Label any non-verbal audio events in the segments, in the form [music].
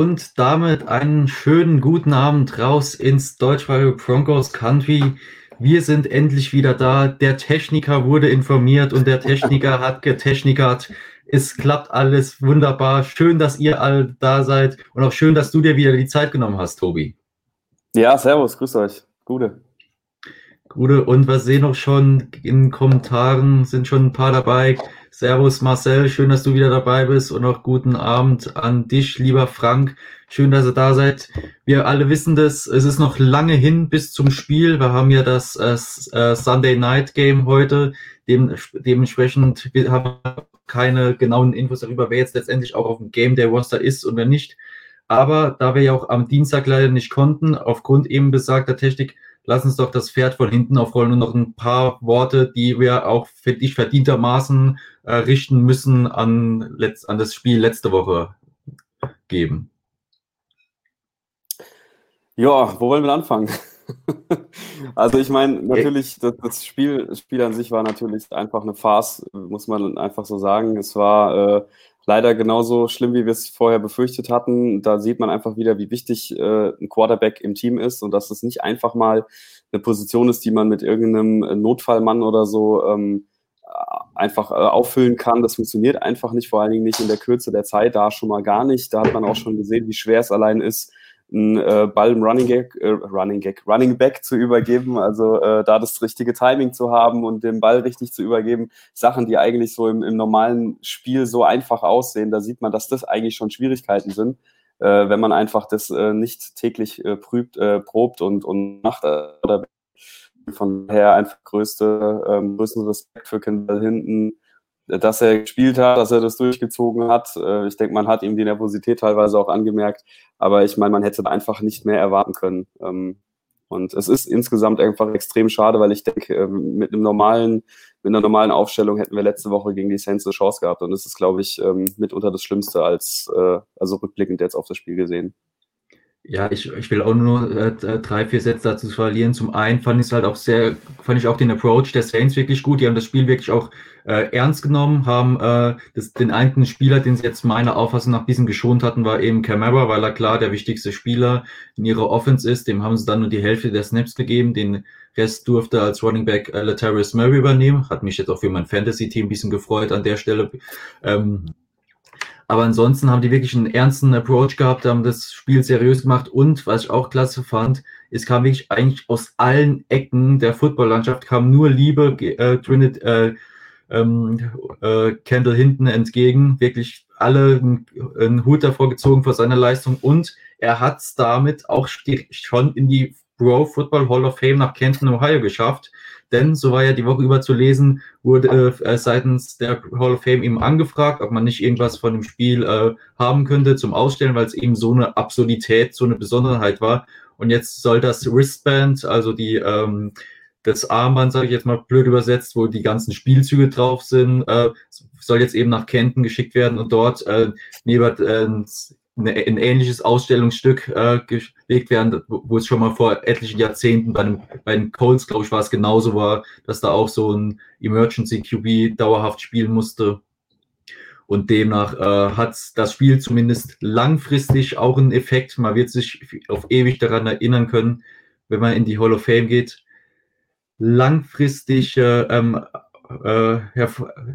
Und damit einen schönen guten Abend raus ins deutschsprachige Broncos Country. Wir sind endlich wieder da. Der Techniker wurde informiert und der Techniker hat getechnikert. Es klappt alles wunderbar. Schön, dass ihr alle da seid und auch schön, dass du dir wieder die Zeit genommen hast, Tobi. Ja, servus, grüß euch. Gute. Gute. Und wir sehen auch schon in Kommentaren sind schon ein paar dabei. Servus Marcel, schön, dass du wieder dabei bist und auch guten Abend an dich, lieber Frank. Schön, dass ihr da seid. Wir alle wissen das, es ist noch lange hin bis zum Spiel. Wir haben ja das äh, äh Sunday Night Game heute. Dem, dementsprechend haben wir keine genauen Infos darüber, wer jetzt letztendlich auch auf dem Game Day Roster ist und wer nicht. Aber da wir ja auch am Dienstag leider nicht konnten, aufgrund eben besagter Technik, lass uns doch das Pferd von hinten aufrollen und noch ein paar Worte, die wir auch für dich verdientermaßen äh, richten müssen an, letzt, an das Spiel letzte Woche geben. Ja, wo wollen wir anfangen? [laughs] also ich meine, natürlich, das, das, Spiel, Spiel an sich war natürlich einfach eine Farce, muss man einfach so sagen. Es war äh, leider genauso schlimm, wie wir es vorher befürchtet hatten. Da sieht man einfach wieder, wie wichtig äh, ein Quarterback im Team ist und dass es nicht einfach mal eine Position ist, die man mit irgendeinem Notfallmann oder so ähm, einfach äh, auffüllen kann. Das funktioniert einfach nicht, vor allen Dingen nicht in der Kürze der Zeit, da schon mal gar nicht. Da hat man auch schon gesehen, wie schwer es allein ist, einen äh, Ball im Running Gag, äh, Running Gag, Running Back zu übergeben, also äh, da das richtige Timing zu haben und den Ball richtig zu übergeben, Sachen, die eigentlich so im, im normalen Spiel so einfach aussehen, da sieht man, dass das eigentlich schon Schwierigkeiten sind, äh, wenn man einfach das äh, nicht täglich äh, prübt, äh, probt und, und macht. Äh, von daher einfach größte, ähm, größten Respekt für Kendall hinten dass er gespielt hat, dass er das durchgezogen hat. Äh, ich denke, man hat ihm die Nervosität teilweise auch angemerkt, aber ich meine, man hätte einfach nicht mehr erwarten können. Ähm, und es ist insgesamt einfach extrem schade, weil ich denke, ähm, mit einem normalen, mit einer normalen Aufstellung hätten wir letzte Woche gegen die Saints eine Chance gehabt. Und es ist, glaube ich, ähm, mitunter das Schlimmste als, äh, also rückblickend jetzt auf das Spiel gesehen. Ja, ich, ich will auch nur äh, drei, vier Sätze dazu verlieren. Zum einen fand ich es halt auch sehr, fand ich auch den Approach der Saints wirklich gut. Die haben das Spiel wirklich auch äh, ernst genommen, haben äh, das, den einen Spieler, den sie jetzt meiner Auffassung nach diesem geschont hatten, war eben Camara, weil er klar der wichtigste Spieler in ihrer Offense ist. Dem haben sie dann nur die Hälfte der Snaps gegeben. Den Rest durfte als Running Back äh, Lataris Murray übernehmen. Hat mich jetzt auch für mein Fantasy-Team ein bisschen gefreut an der Stelle. Ähm, aber ansonsten haben die wirklich einen ernsten Approach gehabt, haben das Spiel seriös gemacht. Und was ich auch klasse fand, es kam wirklich eigentlich aus allen Ecken der Footballlandschaft kam nur Liebe äh, Trinit, äh, ähm, äh, Kendall hinten entgegen, wirklich alle einen Hut davor gezogen vor seiner Leistung. Und er hat es damit auch schon in die Pro Football Hall of Fame nach Kenton, Ohio geschafft. Denn, so war ja die Woche über zu lesen, wurde äh, seitens der Hall of Fame eben angefragt, ob man nicht irgendwas von dem Spiel äh, haben könnte zum Ausstellen, weil es eben so eine Absurdität, so eine Besonderheit war. Und jetzt soll das Wristband, also die ähm, das Armband, sage ich jetzt mal blöd übersetzt, wo die ganzen Spielzüge drauf sind, äh, soll jetzt eben nach Kenton geschickt werden und dort äh, neben äh, ein ähnliches Ausstellungsstück äh, gelegt werden, wo es schon mal vor etlichen Jahrzehnten bei, einem, bei den Colts, glaube ich, war es genauso war, dass da auch so ein Emergency QB dauerhaft spielen musste. Und demnach äh, hat das Spiel zumindest langfristig auch einen Effekt. Man wird sich auf ewig daran erinnern können, wenn man in die Hall of Fame geht. Langfristig äh, ähm, äh,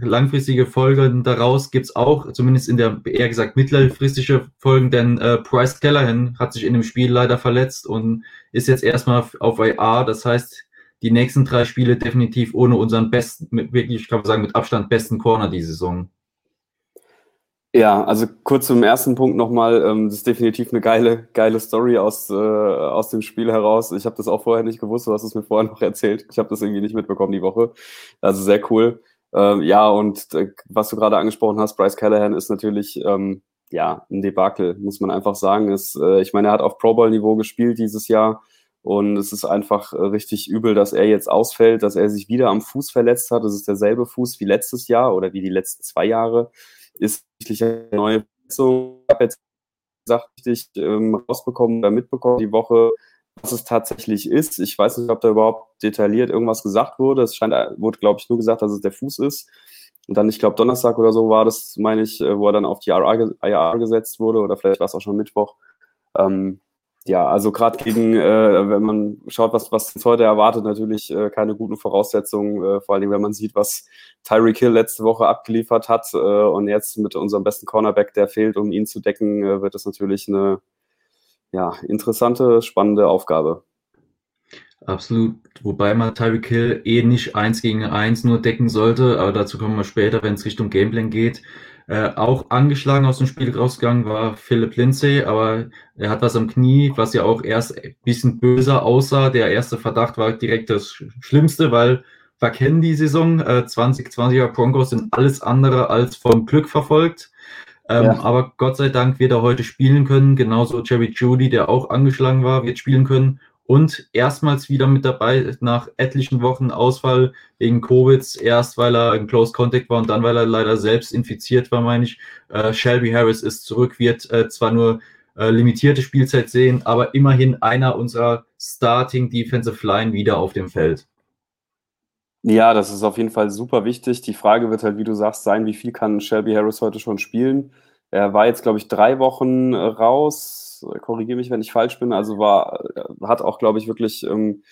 langfristige Folgen daraus gibt es auch, zumindest in der eher gesagt mittelfristige Folgen, denn äh, Bryce Callahan hat sich in dem Spiel leider verletzt und ist jetzt erstmal auf IR. Das heißt, die nächsten drei Spiele definitiv ohne unseren besten, wirklich, kann man sagen, mit Abstand besten Corner die Saison. Ja, also kurz zum ersten Punkt nochmal. Ähm, das ist definitiv eine geile, geile Story aus, äh, aus dem Spiel heraus. Ich habe das auch vorher nicht gewusst, du hast es mir vorher [laughs] noch erzählt. Ich habe das irgendwie nicht mitbekommen die Woche. Also sehr cool. Ähm, ja, und äh, was du gerade angesprochen hast, Bryce Callahan ist natürlich ähm, ja ein Debakel, muss man einfach sagen. Ist, äh, ich meine, er hat auf Pro Bowl-Niveau gespielt dieses Jahr. Und es ist einfach äh, richtig übel, dass er jetzt ausfällt, dass er sich wieder am Fuß verletzt hat. Das ist derselbe Fuß wie letztes Jahr oder wie die letzten zwei Jahre ist eine neue Verletzung. Ich habe jetzt richtig ähm, rausbekommen oder mitbekommen die Woche, was es tatsächlich ist. Ich weiß nicht, ob da überhaupt detailliert irgendwas gesagt wurde. Es scheint, wurde, glaube ich, nur gesagt, dass es der Fuß ist. Und dann, ich glaube, Donnerstag oder so war das, meine ich, äh, wo er dann auf die IR gesetzt wurde oder vielleicht war es auch schon Mittwoch. Ähm, ja, also gerade gegen, äh, wenn man schaut, was, was uns heute erwartet, natürlich äh, keine guten Voraussetzungen, äh, vor allem wenn man sieht, was Tyreek Hill letzte Woche abgeliefert hat äh, und jetzt mit unserem besten Cornerback, der fehlt, um ihn zu decken, äh, wird das natürlich eine ja, interessante, spannende Aufgabe. Absolut, wobei man Tyreek Hill eh nicht eins gegen eins nur decken sollte, aber dazu kommen wir später, wenn es Richtung Gameplay geht. Äh, auch angeschlagen aus dem Spiel rausgegangen war Philipp Lindsay, aber er hat was am Knie, was ja auch erst ein bisschen böser aussah. Der erste Verdacht war direkt das Schlimmste, weil wir kennen die Saison. Äh, 2020er Broncos sind alles andere als vom Glück verfolgt. Ähm, ja. Aber Gott sei Dank wird er heute spielen können. Genauso Jerry Judy, der auch angeschlagen war, wird spielen können und erstmals wieder mit dabei nach etlichen Wochen Ausfall wegen Covid, erst weil er in Close Contact war und dann weil er leider selbst infiziert war, meine ich. Äh, Shelby Harris ist zurück, wird äh, zwar nur äh, limitierte Spielzeit sehen, aber immerhin einer unserer Starting Defensive Line wieder auf dem Feld. Ja, das ist auf jeden Fall super wichtig. Die Frage wird halt, wie du sagst, sein, wie viel kann Shelby Harris heute schon spielen? Er war jetzt, glaube ich, drei Wochen raus, korrigiere mich, wenn ich falsch bin, also war, hat auch, glaube ich, wirklich ähm,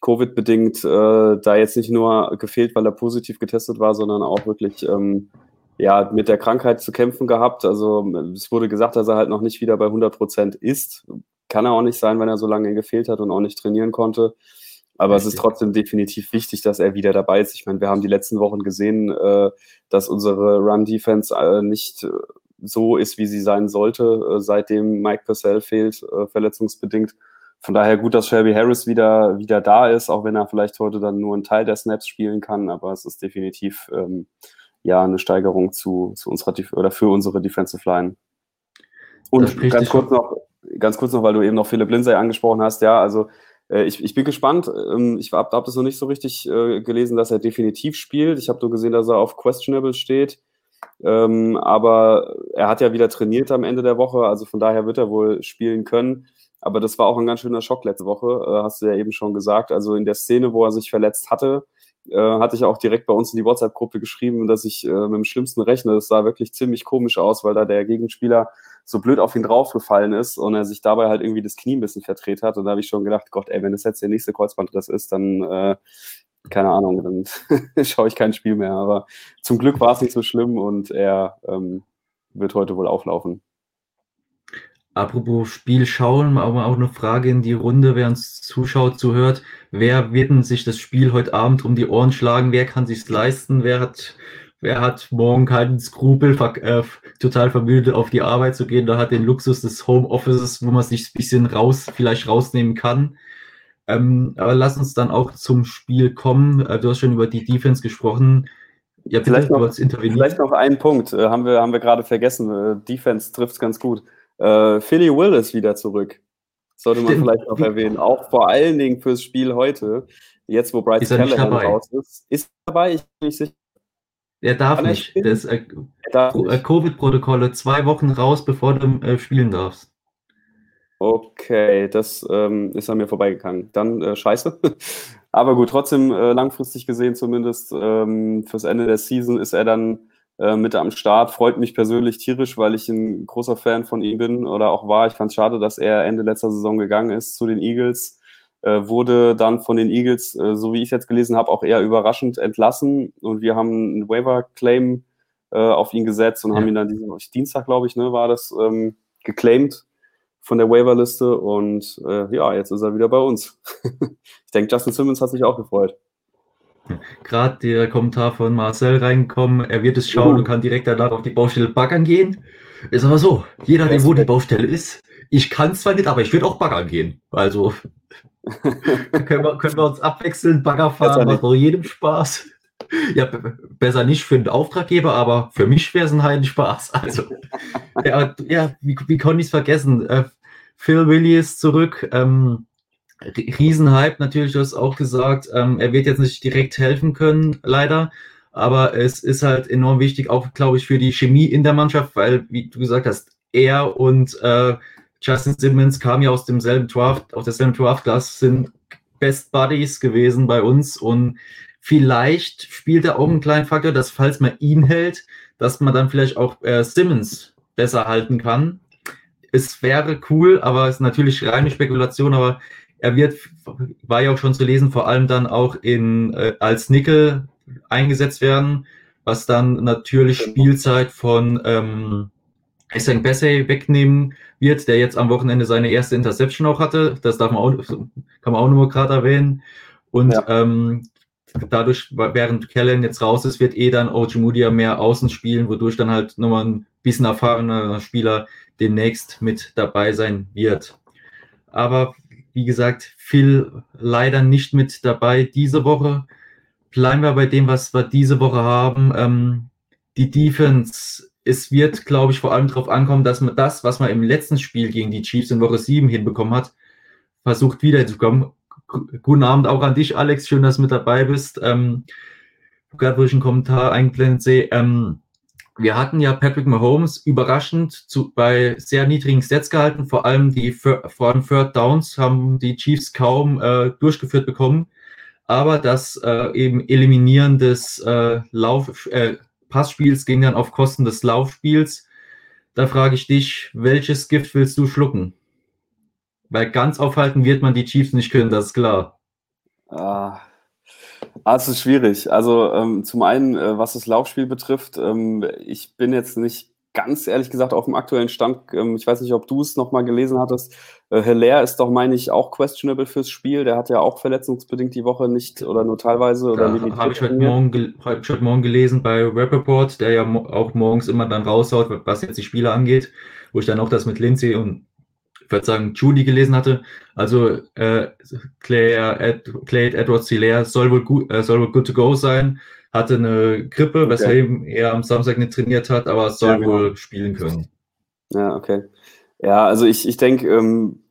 Covid-bedingt äh, da jetzt nicht nur gefehlt, weil er positiv getestet war, sondern auch wirklich ähm, ja, mit der Krankheit zu kämpfen gehabt. Also es wurde gesagt, dass er halt noch nicht wieder bei 100 Prozent ist. Kann er auch nicht sein, wenn er so lange gefehlt hat und auch nicht trainieren konnte. Aber Richtig. es ist trotzdem definitiv wichtig, dass er wieder dabei ist. Ich meine, wir haben die letzten Wochen gesehen, äh, dass unsere Run-Defense äh, nicht so ist, wie sie sein sollte, äh, seitdem Mike Purcell fehlt, äh, verletzungsbedingt. Von daher gut, dass Shelby Harris wieder, wieder da ist, auch wenn er vielleicht heute dann nur einen Teil der Snaps spielen kann, aber es ist definitiv ähm, ja eine Steigerung zu, zu unserer oder für unsere Defensive Line. Und ganz kurz noch, ganz kurz noch, weil du eben noch Philipp Lindsay angesprochen hast, ja, also äh, ich, ich bin gespannt. Ähm, ich habe hab das noch nicht so richtig äh, gelesen, dass er definitiv spielt. Ich habe nur gesehen, dass er auf Questionable steht. Ähm, aber er hat ja wieder trainiert am Ende der Woche, also von daher wird er wohl spielen können. Aber das war auch ein ganz schöner Schock letzte Woche, äh, hast du ja eben schon gesagt. Also in der Szene, wo er sich verletzt hatte, äh, hatte ich auch direkt bei uns in die WhatsApp-Gruppe geschrieben, dass ich äh, mit dem Schlimmsten rechne. Das sah wirklich ziemlich komisch aus, weil da der Gegenspieler so blöd auf ihn draufgefallen ist und er sich dabei halt irgendwie das Knie ein bisschen verdreht hat. Und da habe ich schon gedacht, Gott, ey, wenn das jetzt der nächste Kreuzbandriss ist, dann äh, keine Ahnung, dann [laughs] schaue ich kein Spiel mehr. Aber zum Glück war es nicht so schlimm und er ähm, wird heute wohl auflaufen. Apropos Spiel schauen, aber auch eine Frage in die Runde, wer uns zuschaut, zuhört. Wer wird denn sich das Spiel heute Abend um die Ohren schlagen? Wer kann sich leisten? Wer hat, wer hat morgen keinen Skrupel, äh, total vermüdet auf die Arbeit zu gehen? Da hat den Luxus des Homeoffices, wo man sich ein bisschen raus, vielleicht rausnehmen kann. Ähm, aber lass uns dann auch zum Spiel kommen. Äh, du hast schon über die Defense gesprochen. Ja, vielleicht, noch, vielleicht noch einen Punkt, äh, haben wir, haben wir gerade vergessen. Äh, Defense trifft es ganz gut. Äh, Philly Will ist wieder zurück. Sollte man vielleicht noch erwähnen. Auch vor allen Dingen fürs Spiel heute. Jetzt, wo Bryce Callahan raus ist. Ist dabei? Ich bin nicht sicher. Er darf Kann nicht. Das äh, äh, Covid-Protokolle zwei Wochen raus, bevor du äh, spielen darfst. Okay, das ähm, ist an mir vorbeigegangen. Dann äh, scheiße. [laughs] Aber gut, trotzdem äh, langfristig gesehen zumindest ähm, fürs Ende der Season ist er dann äh, mit am Start. Freut mich persönlich tierisch, weil ich ein großer Fan von ihm bin oder auch war. Ich fand es schade, dass er Ende letzter Saison gegangen ist zu den Eagles. Äh, wurde dann von den Eagles, äh, so wie ich jetzt gelesen habe, auch eher überraschend entlassen. Und wir haben einen Waiver-Claim äh, auf ihn gesetzt und ja. haben ihn dann diesen Dienstag, glaube ich, ne, war das, ähm, geclaimed von der Waiverliste und äh, ja, jetzt ist er wieder bei uns. [laughs] ich denke, Justin Simmons hat sich auch gefreut. Gerade der Kommentar von Marcel reingekommen, er wird es schauen uh. und kann direkt danach auf die Baustelle baggern gehen. Ist aber so, jeder, der wo die Baustelle ist, ich kann zwar nicht, aber ich würde auch baggern gehen. Also können, wir, können wir uns abwechseln, Bagger fahren, macht doch jedem Spaß. Ja, besser nicht für den Auftraggeber, aber für mich wäre es ein heiden Spaß. Also, [laughs] ja, ja wie, wie konnte ich es vergessen? Äh, Phil Willis zurück. Ähm, Riesenhype natürlich, du hast auch gesagt. Ähm, er wird jetzt nicht direkt helfen können, leider. Aber es ist halt enorm wichtig, auch glaube ich, für die Chemie in der Mannschaft, weil, wie du gesagt hast, er und äh, Justin Simmons kamen ja aus demselben Draft, aus derselben Draft-Class, sind Best Buddies gewesen bei uns und Vielleicht spielt er auch einen kleinen Faktor, dass falls man ihn hält, dass man dann vielleicht auch äh, Simmons besser halten kann. Es wäre cool, aber es ist natürlich reine Spekulation, aber er wird, war ja auch schon zu lesen, vor allem dann auch in, äh, als Nickel eingesetzt werden, was dann natürlich genau. Spielzeit von ähm, Essang Bessay wegnehmen wird, der jetzt am Wochenende seine erste Interception auch hatte. Das darf man auch, kann man auch nur gerade erwähnen. Und ja. ähm, dadurch, während Kellen jetzt raus ist, wird eh dann Ojemudia mehr außen spielen, wodurch dann halt nochmal ein bisschen erfahrener Spieler demnächst mit dabei sein wird. Aber wie gesagt, Phil leider nicht mit dabei diese Woche. Bleiben wir bei dem, was wir diese Woche haben. Ähm, die Defense, es wird, glaube ich, vor allem darauf ankommen, dass man das, was man im letzten Spiel gegen die Chiefs in Woche 7 hinbekommen hat, versucht wiederzukommen. Guten Abend auch an dich, Alex. Schön, dass du mit dabei bist. Ähm, Gerade wo ich einen Kommentar eingeblendet sehe. Ähm, wir hatten ja Patrick Mahomes überraschend zu, bei sehr niedrigen Sets gehalten. Vor allem die vor allem Third Downs haben die Chiefs kaum äh, durchgeführt bekommen. Aber das äh, eben Eliminieren des äh, Lauf, äh, Passspiels ging dann auf Kosten des Laufspiels. Da frage ich dich, welches Gift willst du schlucken? Weil ganz aufhalten wird man die Chiefs nicht können, das ist klar. Ah, es ist schwierig. Also ähm, zum einen, äh, was das Laufspiel betrifft, ähm, ich bin jetzt nicht ganz ehrlich gesagt auf dem aktuellen Stand. Ähm, ich weiß nicht, ob du es nochmal gelesen hattest. Äh, Hilaire ist doch, meine ich, auch questionable fürs Spiel. Der hat ja auch verletzungsbedingt die Woche nicht oder nur teilweise oder. Habe ich, heute Morgen, hab ich heute Morgen gelesen bei Rappaport, der ja auch morgens immer dann raushaut, was jetzt die Spiele angeht, wo ich dann auch das mit Lindsay und ich würde sagen, Judy gelesen hatte. Also äh, Claire, Ed, Clay Edwards Hilaire soll wohl gut, äh, soll wohl good to go sein. Hatte eine Grippe, okay. weshalb er am Samstag nicht trainiert hat, aber soll ja, genau. wohl spielen können. Ja, okay. Ja, also ich, ich denke, ähm,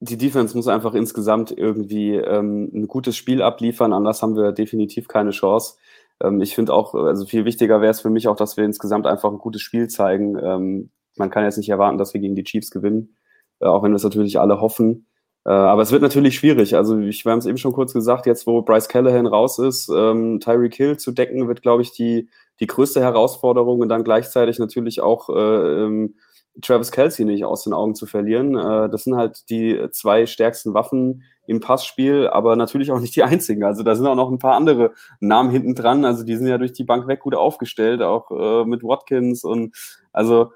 die Defense muss einfach insgesamt irgendwie ähm, ein gutes Spiel abliefern, anders haben wir definitiv keine Chance. Ähm, ich finde auch, also viel wichtiger wäre es für mich auch, dass wir insgesamt einfach ein gutes Spiel zeigen. Ähm, man kann jetzt nicht erwarten, dass wir gegen die Chiefs gewinnen äh, auch wenn das natürlich alle hoffen. Äh, aber es wird natürlich schwierig. Also ich, wir haben es eben schon kurz gesagt, jetzt wo Bryce Callahan raus ist, ähm, Tyreek Hill zu decken, wird, glaube ich, die, die größte Herausforderung und dann gleichzeitig natürlich auch äh, ähm, Travis Kelsey nicht aus den Augen zu verlieren. Äh, das sind halt die zwei stärksten Waffen im Passspiel, aber natürlich auch nicht die einzigen. Also da sind auch noch ein paar andere Namen hinten dran. Also die sind ja durch die Bank weg gut aufgestellt, auch äh, mit Watkins und also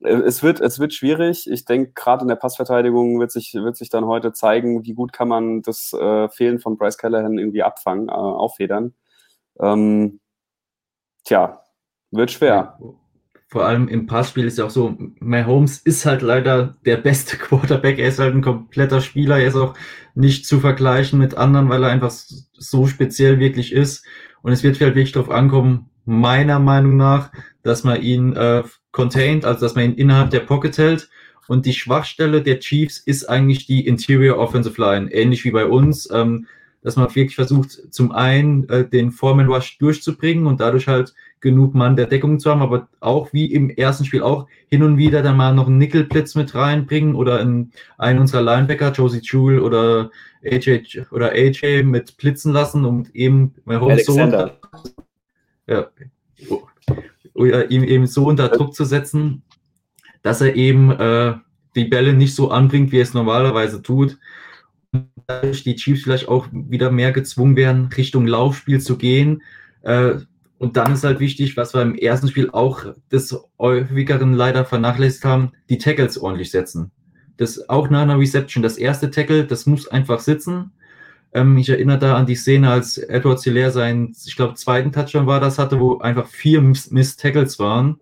es wird, es wird schwierig. Ich denke, gerade in der Passverteidigung wird sich, wird sich dann heute zeigen, wie gut kann man das äh, Fehlen von Bryce Callahan irgendwie abfangen, äh, auffedern. Ähm, tja, wird schwer. Vor allem im Passspiel ist ja auch so, Mahomes ist halt leider der beste [laughs] Quarterback. Er ist halt ein kompletter Spieler. Er ist auch nicht zu vergleichen mit anderen, weil er einfach so speziell wirklich ist. Und es wird halt wirklich darauf ankommen, meiner Meinung nach, dass man ihn äh, contained, also dass man ihn innerhalb der Pocket hält. Und die Schwachstelle der Chiefs ist eigentlich die Interior Offensive Line, ähnlich wie bei uns, ähm, dass man wirklich versucht, zum einen äh, den Foreman Rush durchzubringen und dadurch halt genug Mann der Deckung zu haben, aber auch wie im ersten Spiel auch hin und wieder dann mal noch einen Nickelblitz mit reinbringen oder in einen unserer Linebacker, Josie Jewell oder AJ oder AJ mit blitzen lassen und eben Alexander. so ja, oder ihm eben so unter Druck zu setzen, dass er eben äh, die Bälle nicht so anbringt, wie er es normalerweise tut. Und dadurch die Chiefs vielleicht auch wieder mehr gezwungen werden, Richtung Laufspiel zu gehen. Äh, und dann ist halt wichtig, was wir im ersten Spiel auch des häufigeren leider vernachlässigt haben, die Tackles ordentlich setzen. Das auch nach einer Reception. Das erste Tackle, das muss einfach sitzen. Ähm, ich erinnere da an die Szene, als Edward Hilaire seinen, ich glaube, zweiten Touchdown war das hatte, wo einfach vier Miss Tackles waren.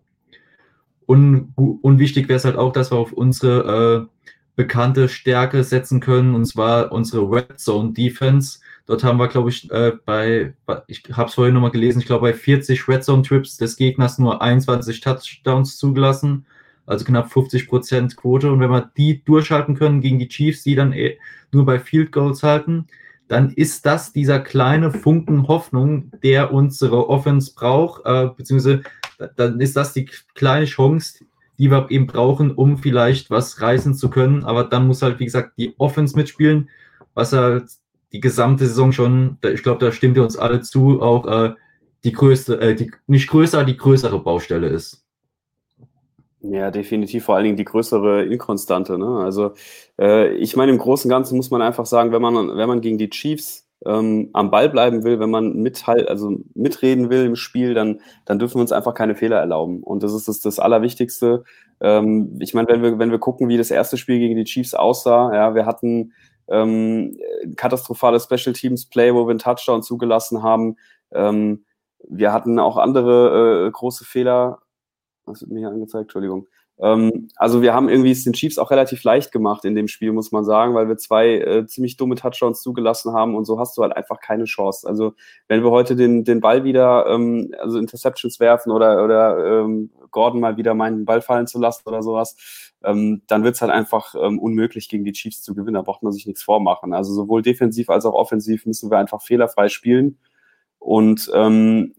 Und unwichtig wäre es halt auch, dass wir auf unsere äh, bekannte Stärke setzen können, und zwar unsere Red Zone Defense. Dort haben wir, glaube ich, äh, bei, ich habe es vorhin nochmal gelesen, ich glaube, bei 40 Red Zone Trips des Gegners nur 21 Touchdowns zugelassen, also knapp 50 Prozent Quote. Und wenn wir die durchhalten können gegen die Chiefs, die dann eh nur bei Field Goals halten, dann ist das dieser kleine Funken Hoffnung, der unsere Offense braucht, äh, beziehungsweise dann ist das die kleine Chance, die wir eben brauchen, um vielleicht was reißen zu können. Aber dann muss halt, wie gesagt, die Offense mitspielen, was halt die gesamte Saison schon, ich glaube, da stimmt ihr uns alle zu, auch äh, die größte, äh, die, nicht größer, die größere Baustelle ist. Ja, definitiv vor allen Dingen die größere Inkonstante. Ne? Also äh, ich meine, im Großen und Ganzen muss man einfach sagen, wenn man, wenn man gegen die Chiefs ähm, am Ball bleiben will, wenn man mithalt, also mitreden will im Spiel, dann, dann dürfen wir uns einfach keine Fehler erlauben. Und das ist das, das Allerwichtigste. Ähm, ich meine, wenn wir, wenn wir gucken, wie das erste Spiel gegen die Chiefs aussah, ja, wir hatten ähm, katastrophales Special Teams Play, wo wir einen Touchdown zugelassen haben. Ähm, wir hatten auch andere äh, große Fehler. Was wird mir hier angezeigt? Entschuldigung. Ähm, also wir haben irgendwie es den Chiefs auch relativ leicht gemacht in dem Spiel, muss man sagen, weil wir zwei äh, ziemlich dumme Touchdowns zugelassen haben und so hast du halt einfach keine Chance. Also wenn wir heute den, den Ball wieder, ähm, also Interceptions werfen oder, oder ähm, Gordon mal wieder meinen Ball fallen zu lassen oder sowas, ähm, dann wird es halt einfach ähm, unmöglich, gegen die Chiefs zu gewinnen. Da braucht man sich nichts vormachen. Also sowohl defensiv als auch offensiv müssen wir einfach fehlerfrei spielen. Und ähm,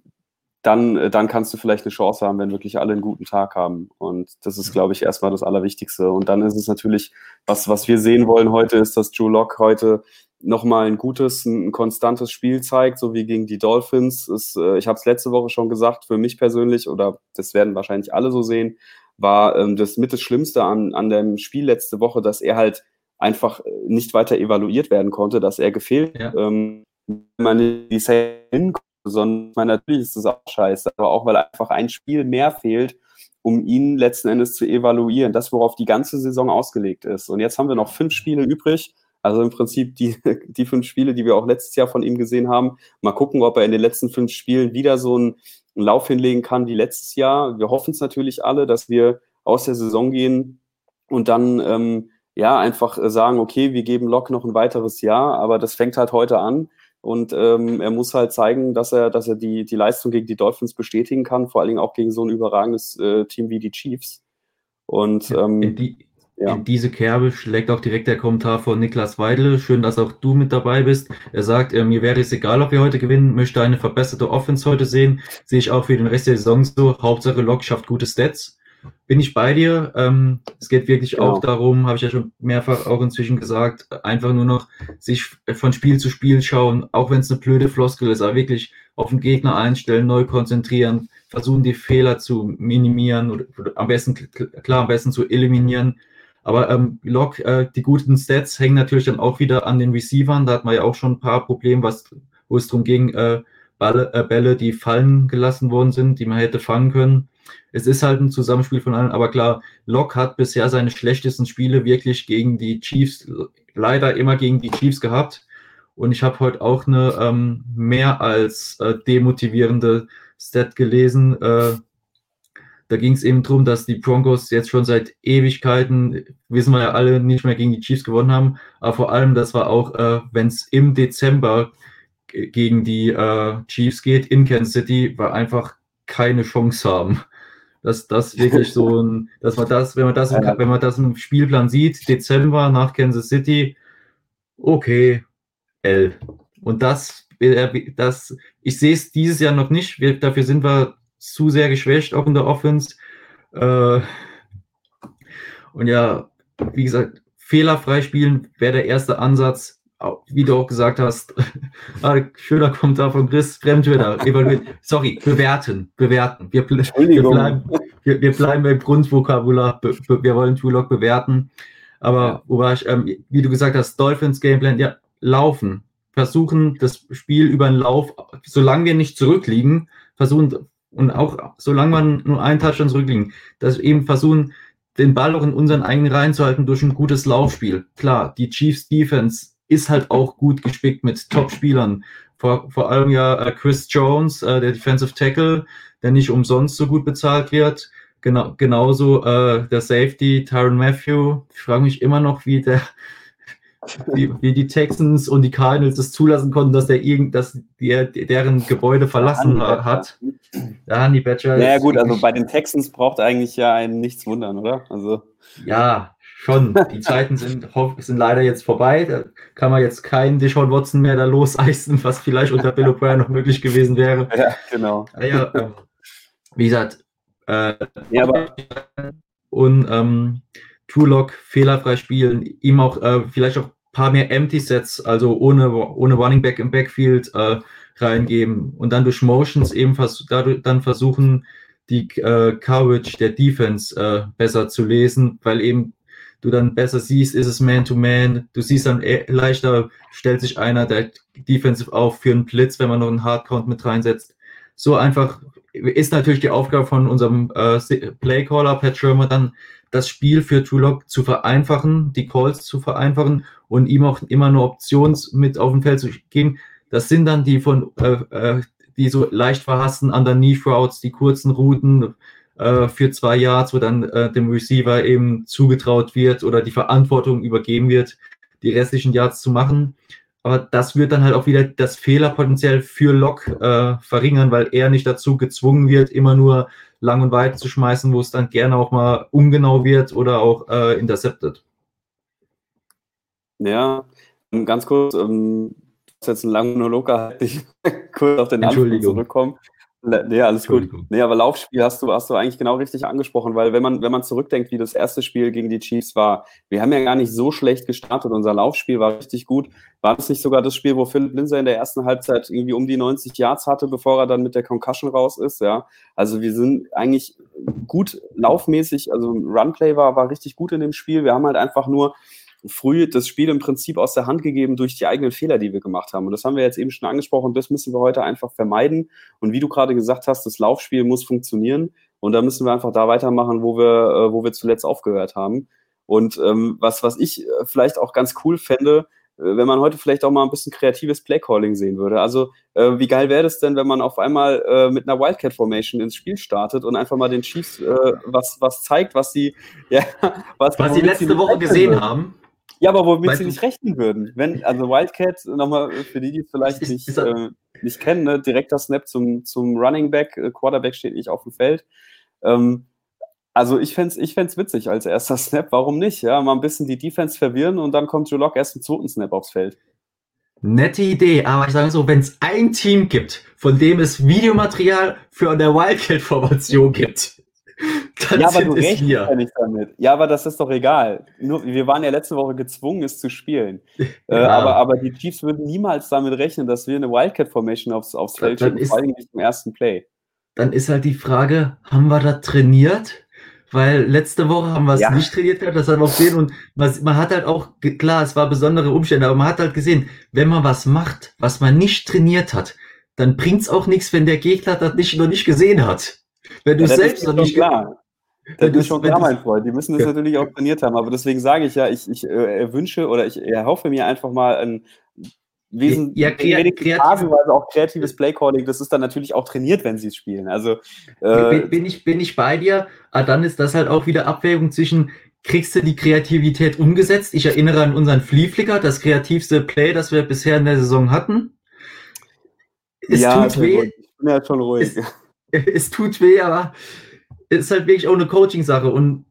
dann, äh, dann kannst du vielleicht eine Chance haben, wenn wirklich alle einen guten Tag haben. Und das ist, glaube ich, erstmal das Allerwichtigste. Und dann ist es natürlich, was, was wir sehen wollen heute, ist, dass Drew Lock heute nochmal ein gutes, ein, konstantes Spiel zeigt, so wie gegen die Dolphins. Ist, äh, ich habe es letzte Woche schon gesagt, für mich persönlich, oder das werden wahrscheinlich alle so sehen, war ähm, das mit das Schlimmste an, an dem Spiel letzte Woche, dass er halt einfach äh, nicht weiter evaluiert werden konnte, dass er gefehlt, ja. ähm, wenn man die Szene sondern meine, natürlich ist das auch scheiße, aber auch weil einfach ein Spiel mehr fehlt, um ihn letzten Endes zu evaluieren, das, worauf die ganze Saison ausgelegt ist. Und jetzt haben wir noch fünf Spiele übrig, also im Prinzip die, [laughs] die fünf Spiele, die wir auch letztes Jahr von ihm gesehen haben. Mal gucken, ob er in den letzten fünf Spielen wieder so einen, einen Lauf hinlegen kann wie letztes Jahr. Wir hoffen es natürlich alle, dass wir aus der Saison gehen und dann ähm, ja einfach sagen, okay, wir geben Lok noch ein weiteres Jahr, aber das fängt halt heute an. Und ähm, er muss halt zeigen, dass er, dass er die, die Leistung gegen die Dolphins bestätigen kann, vor allen Dingen auch gegen so ein überragendes äh, Team wie die Chiefs. Und ähm, in, die, ja. in diese Kerbe schlägt auch direkt der Kommentar von Niklas Weidle. Schön, dass auch du mit dabei bist. Er sagt, äh, mir wäre es egal, ob wir heute gewinnen, möchte eine verbesserte Offense heute sehen. Sehe ich auch für den Rest der Saison so. Hauptsache Lok schafft gute Stats bin ich bei dir. Ähm, es geht wirklich genau. auch darum, habe ich ja schon mehrfach auch inzwischen gesagt, einfach nur noch sich von Spiel zu Spiel schauen, auch wenn es eine blöde Floskel ist, aber wirklich auf den Gegner einstellen, neu konzentrieren, versuchen die Fehler zu minimieren oder, am besten, klar, am besten zu eliminieren. Aber ähm, Log, äh, die guten Stats hängen natürlich dann auch wieder an den Receivern. Da hat man ja auch schon ein paar Probleme, was, wo es darum ging, äh, Balle, äh, Bälle, die fallen gelassen worden sind, die man hätte fangen können es ist halt ein Zusammenspiel von allen, aber klar, Locke hat bisher seine schlechtesten Spiele wirklich gegen die Chiefs, leider immer gegen die Chiefs gehabt. Und ich habe heute auch eine ähm, mehr als äh, demotivierende Stat gelesen. Äh, da ging es eben darum, dass die Broncos jetzt schon seit Ewigkeiten, wissen wir ja alle, nicht mehr gegen die Chiefs gewonnen haben. Aber vor allem, das war auch, äh, wenn es im Dezember gegen die äh, Chiefs geht in Kansas City, war einfach keine Chance haben dass das [laughs] wirklich so ein, dass man das, wenn man das, im, wenn man das im Spielplan sieht, Dezember nach Kansas City, okay, L. Und das, das, ich sehe es dieses Jahr noch nicht. Wir, dafür sind wir zu sehr geschwächt, auch in der Offense. Äh, und ja, wie gesagt, fehlerfrei spielen wäre der erste Ansatz wie du auch gesagt hast, ah, schöner Kommentar von Chris, Fremdwörter, sorry, bewerten, bewerten. Wir, wir, bleiben, wir, wir bleiben beim Grundvokabular, be, be, wir wollen Trulock bewerten. Aber wo war ich, ähm, wie du gesagt hast, Dolphins Gameplan, ja, laufen. Versuchen das Spiel über den Lauf, solange wir nicht zurückliegen, versuchen, und auch solange man nur einen Touchdown zurückliegen, dass eben versuchen, den Ball auch in unseren eigenen Reihen zu halten durch ein gutes Laufspiel. Klar, die Chiefs Defense ist halt auch gut gespickt mit Top-Spielern. Vor, vor allem ja äh, Chris Jones, äh, der Defensive Tackle, der nicht umsonst so gut bezahlt wird. Genau, genauso äh, der Safety, Tyron Matthew. Ich frage mich immer noch, wie der wie, wie die Texans und die Cardinals es zulassen konnten, dass der irgend, dass die, deren Gebäude verlassen hat. Der Honey Badger. Naja, gut, also bei den Texans braucht eigentlich ja einen nichts wundern, oder? Also. Ja, schon. Die Zeiten sind, sind leider jetzt vorbei. Da kann man jetzt keinen Deshaun Watson mehr da loseisen, was vielleicht unter Bill O'Brien noch möglich gewesen wäre. [laughs] Ja, genau. Ja, ähm, wie gesagt, äh, ja, aber und ähm, True Lock fehlerfrei spielen, ihm auch äh, vielleicht auch paar mehr Empty Sets, also ohne, ohne Running Back im Backfield äh, reingeben und dann durch Motions eben vers dadurch dann versuchen, die äh, Coverage der Defense äh, besser zu lesen, weil eben du dann besser siehst, ist es Man-to-Man, -Man. du siehst dann e-, leichter, stellt sich einer der Defensive auf für einen Blitz, wenn man noch einen Hardcount mit reinsetzt. So einfach ist natürlich die Aufgabe von unserem äh, Playcaller Pat Schirmer dann das Spiel für Trulock zu vereinfachen, die Calls zu vereinfachen und ihm auch immer nur Options mit auf dem Feld zu geben. Das sind dann die von äh, äh, die so leicht verhassten Underneath Routes, die kurzen Routen äh, für zwei Yards, wo dann äh, dem Receiver eben zugetraut wird oder die Verantwortung übergeben wird, die restlichen Yards zu machen. Aber das wird dann halt auch wieder das Fehlerpotenzial für Lok äh, verringern, weil er nicht dazu gezwungen wird, immer nur lang und weit zu schmeißen, wo es dann gerne auch mal ungenau wird oder auch äh, intercepted. Ja, ganz kurz, ähm, jetzt einen langen Monolog gehalten, ich [laughs] kurz auf den Anfang zurückkommen. Nee, alles gut. Nee, aber Laufspiel hast du, hast du eigentlich genau richtig angesprochen, weil wenn man, wenn man zurückdenkt, wie das erste Spiel gegen die Chiefs war, wir haben ja gar nicht so schlecht gestartet. Unser Laufspiel war richtig gut. War das nicht sogar das Spiel, wo Philipp Linzer in der ersten Halbzeit irgendwie um die 90 Yards hatte, bevor er dann mit der Concussion raus ist, ja? Also wir sind eigentlich gut laufmäßig, also Runplay war, war richtig gut in dem Spiel. Wir haben halt einfach nur früh das Spiel im Prinzip aus der Hand gegeben durch die eigenen Fehler, die wir gemacht haben. Und das haben wir jetzt eben schon angesprochen. Das müssen wir heute einfach vermeiden. Und wie du gerade gesagt hast, das Laufspiel muss funktionieren. Und da müssen wir einfach da weitermachen, wo wir, äh, wo wir zuletzt aufgehört haben. Und ähm, was, was ich äh, vielleicht auch ganz cool fände, äh, wenn man heute vielleicht auch mal ein bisschen kreatives Playcalling sehen würde. Also äh, wie geil wäre das denn, wenn man auf einmal äh, mit einer Wildcat Formation ins Spiel startet und einfach mal den Chiefs äh, was, was zeigt, was sie [laughs] ja, was, was sie letzte Woche gesehen haben. Ja, aber womit weißt sie nicht rechnen würden. Wenn, also Wildcat, nochmal für die, die es vielleicht nicht, ist äh, nicht kennen, ne? direkter Snap zum, zum Running Back, äh, Quarterback steht nicht auf dem Feld. Ähm, also ich fände es ich fänd's witzig als erster [laughs] Snap, warum nicht? Ja, mal ein bisschen die Defense verwirren und dann kommt Joe Lock erst im zweiten Snap aufs Feld. Nette Idee, aber ich sage so, wenn es ein Team gibt, von dem es Videomaterial für eine Wildcat-Formation gibt, dann ja, aber du rechnest ja nicht damit. Ja, aber das ist doch egal. Nur, wir waren ja letzte Woche gezwungen, es zu spielen. [laughs] Äh, ja. Äh, aber, aber die Chiefs würden niemals damit rechnen, dass wir eine Wildcat-Formation aufs, aufs Feld schicken, vor allem nicht im ersten Play. Dann ist halt die Frage, haben wir das trainiert? Weil letzte Woche haben wir es ja. nicht trainiert gehabt, das hat man auch gesehen und man, man hat halt auch, klar, es war besondere Umstände, aber man hat halt gesehen, wenn man was macht, was man nicht trainiert hat, dann bringt es auch nichts, wenn der Gegner das nicht, noch nicht gesehen hat. Wenn du ja, selbst noch nicht klar. Das ist schon klar, mein Freund. Die müssen das ja. natürlich auch trainiert haben. Aber deswegen sage ich ja, ich, ich äh, wünsche oder ich erhoffe mir einfach mal ein Wesen, ja, kreativ, phasenweise auch kreatives Playcalling. Das ist dann natürlich auch trainiert, wenn sie es spielen. Also äh, bin, bin, ich, bin ich bei dir. Aber dann ist das halt auch wieder Abwägung zwischen, kriegst du die Kreativität umgesetzt? Ich erinnere an unseren Flea Flicker, das kreativste Play, das wir bisher in der Saison hatten. Es ja, tut weh. Ich bin ja schon ruhig. Es, [laughs] es tut weh, aber ist halt wirklich auch eine Coaching-Sache. Und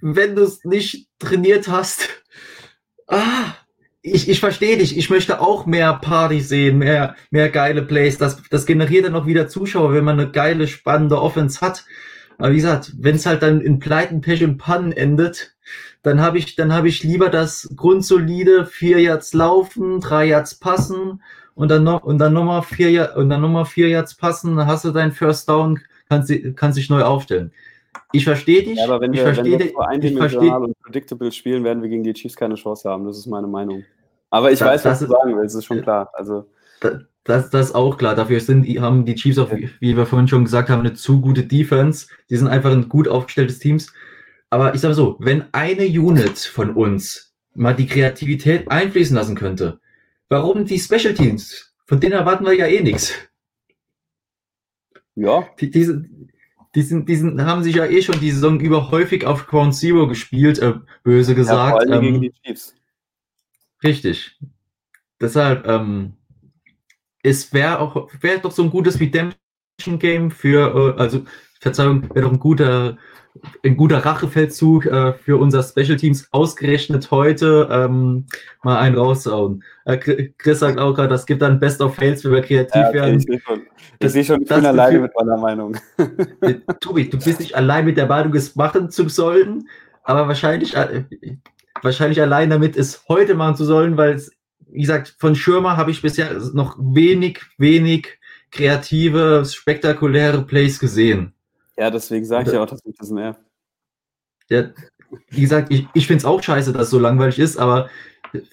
wenn du es nicht trainiert hast, [laughs] ah, ich, ich verstehe dich. Ich möchte auch mehr Party sehen, mehr, mehr geile Plays. Das, das generiert dann auch wieder Zuschauer, wenn man eine geile, spannende Offense hat. Aber wie gesagt, wenn es halt dann in Pleiten, Pech und Pannen endet, dann habe ich, dann ich lieber das grundsolide vier Yards laufen, drei Yards passen und dann noch und dann nochmal vier und dann nochmal vier Yards passen, dann hast du deinen First Down, kannst, kannst dich neu aufstellen. Ich verstehe dich. Ja, aber wenn ich wir, verstehe wenn wir eindimensional und predictable spielen, werden wir gegen die Chiefs keine Chance haben. Das ist meine Meinung. Aber ich das, weiß, was du sagen willst, ist schon klar. Also das, das ist auch klar. Dafür sind, haben die Chiefs auch, wie wir vorhin schon gesagt haben, eine zu gute Defense. Die sind einfach ein gut aufgestelltes Teams. Aber ich sage so, wenn eine Unit von uns mal die Kreativität einfließen lassen könnte, warum die Special Teams? Von denen erwarten wir ja eh nichts. Ja. Die, diese, die, sind, die sind, haben sich ja eh schon die Saison über häufig auf Ground Zero gespielt, äh, böse gesagt. Ja, ähm, gegen die Chiefs. Richtig. Deshalb, ähm, es wäre auch, wäre doch so ein gutes Redemption Game für, äh, also, Verzeihung, wäre doch ein guter ein guter Rachefeldzug äh, für unser Special Teams ausgerechnet heute ähm, mal einen raushauen. Äh, Chris sagt auch gerade, das gibt dann Best of Fails, wenn wir kreativ ja, okay, werden. Ich sehe schon, ich sehe schon, ich bin alleine mit meiner Meinung. [laughs] Tobi, du bist nicht allein mit der Meinung, es machen zu sollen, aber wahrscheinlich, äh, wahrscheinlich allein damit, es heute machen zu sollen, weil es, wie gesagt, von Schirmer habe ich bisher noch wenig, wenig kreative, spektakuläre Plays gesehen. Ja, deswegen sage ich ja auch, dass mich das nervt. Ja, wie gesagt, ich, ich finde es auch scheiße, dass es so langweilig ist, aber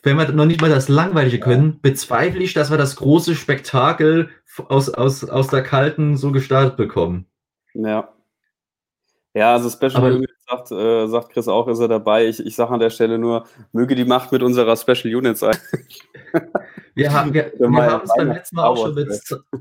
wenn wir noch nicht mal das Langweilige können, bezweifle ich, dass wir das große Spektakel aus, aus, aus der Kalten so gestartet bekommen. Ja. Ja, also Special sagt, äh, sagt Chris auch, ist er dabei. Ich, ich sage an der Stelle nur, möge die Macht mit unserer Special Unit sein. [laughs] Wir haben wir, wir haben es beim letzten Mal auch schon mit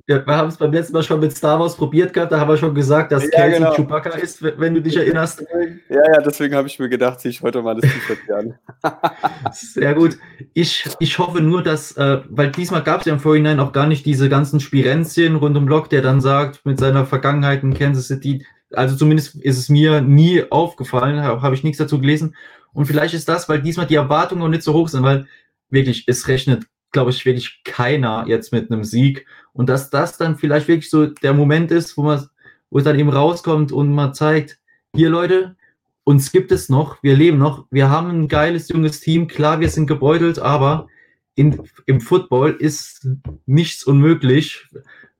wir, wir haben es beim letzten Mal schon mit Star Wars probiert gehabt. Da haben wir schon gesagt, dass ja, Kelsey genau. Chewbacca ist, wenn du dich erinnerst. Ja, ja, deswegen habe ich mir gedacht, ziehe ich heute mal das T-Shirt an. [laughs] Sehr gut. Ich, ich hoffe nur, dass, äh, weil diesmal gab es ja im Vorhinein auch gar nicht diese ganzen Spirenzien rund um Block, der dann sagt, mit seiner Vergangenheit in Kansas City, also zumindest ist es mir nie aufgefallen, habe hab ich nichts dazu gelesen. Und vielleicht ist das, weil diesmal die Erwartungen noch nicht so hoch sind, weil wirklich, es rechnet, glaube ich, wirklich keiner jetzt mit einem Sieg. Und dass das dann vielleicht wirklich so der Moment ist, wo man, wo es dann eben rauskommt und man zeigt, hier Leute, uns gibt es noch, wir leben noch, wir haben ein geiles junges Team, klar, wir sind gebeutelt, aber in, im Football ist nichts unmöglich,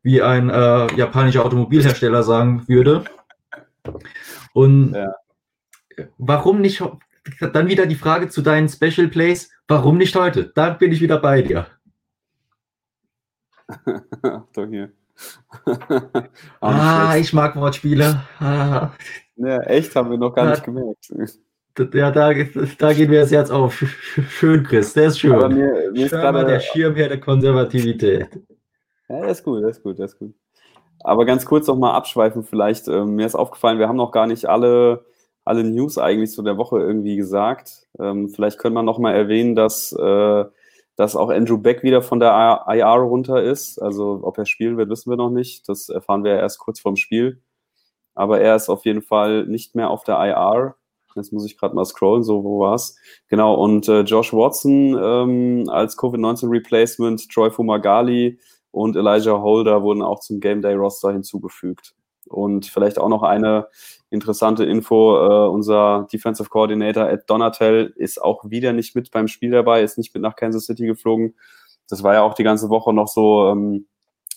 wie ein äh, japanischer Automobilhersteller sagen würde. Und ja. warum nicht, dann wieder die Frage zu deinen Special Plays, warum nicht heute? Da bin ich wieder bei dir. [laughs] Doch hier. [laughs] ah, ich mag Wortspiele. Ah. Ja, echt, haben wir noch gar ja, nicht gemerkt. Ja, da, da mir das Herz auf. Schön, Chris, der ist schön. Aber mir, mir ist gerade der Schirmherr der Konservativität. Ja, der ist gut, der ist gut, der ist gut. Aber ganz kurz noch mal abschweifen vielleicht. Ähm, mir ist aufgefallen, wir haben noch gar nicht alle, alle News eigentlich zu der Woche irgendwie gesagt. Ähm, vielleicht können wir noch mal erwähnen, dass, äh, dass auch Andrew Beck wieder von der IR runter ist. Also ob er spielen wird, wissen wir noch nicht. Das erfahren wir erst kurz vorm Spiel. Aber er ist auf jeden Fall nicht mehr auf der IR. Jetzt muss ich gerade mal scrollen, so wo war's? Genau, und äh, Josh Watson ähm, als Covid-19 Replacement, Troy Fumagali, und Elijah Holder wurden auch zum Game Day Roster hinzugefügt. Und vielleicht auch noch eine interessante Info, äh, unser Defensive Coordinator Ed Donatel ist auch wieder nicht mit beim Spiel dabei, ist nicht mit nach Kansas City geflogen. Das war ja auch die ganze Woche noch so ähm,